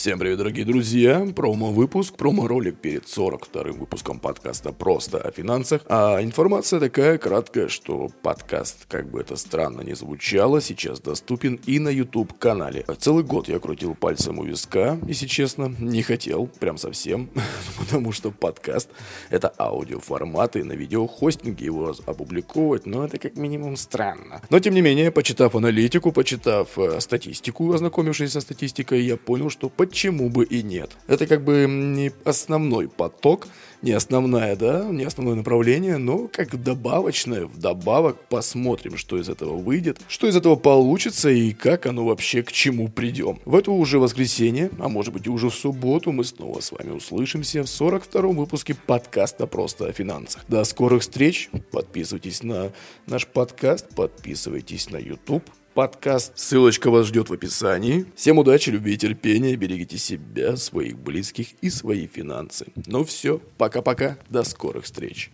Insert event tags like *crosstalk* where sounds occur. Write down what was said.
Всем привет, дорогие друзья! Промо-выпуск, промо-ролик перед 42-м выпуском подкаста «Просто о финансах». А информация такая краткая, что подкаст, как бы это странно не звучало, сейчас доступен и на YouTube-канале. Целый год я крутил пальцем у виска, если честно, не хотел, прям совсем, *laughs* потому что подкаст — это аудиоформат, и на видеохостинге его опубликовать, но это как минимум странно. Но, тем не менее, почитав аналитику, почитав э, статистику, ознакомившись со статистикой, я понял, что почему бы и нет. Это как бы не основной поток, не основная, да, не основное направление, но как добавочное, вдобавок посмотрим, что из этого выйдет, что из этого получится и как оно вообще к чему придем. В это уже воскресенье, а может быть уже в субботу мы снова с вами услышимся в 42-м выпуске подкаста «Просто о финансах». До скорых встреч, подписывайтесь на наш подкаст, подписывайтесь на YouTube, подкаст. Ссылочка вас ждет в описании. Всем удачи, любви и терпения. Берегите себя, своих близких и свои финансы. Ну все, пока-пока. До скорых встреч.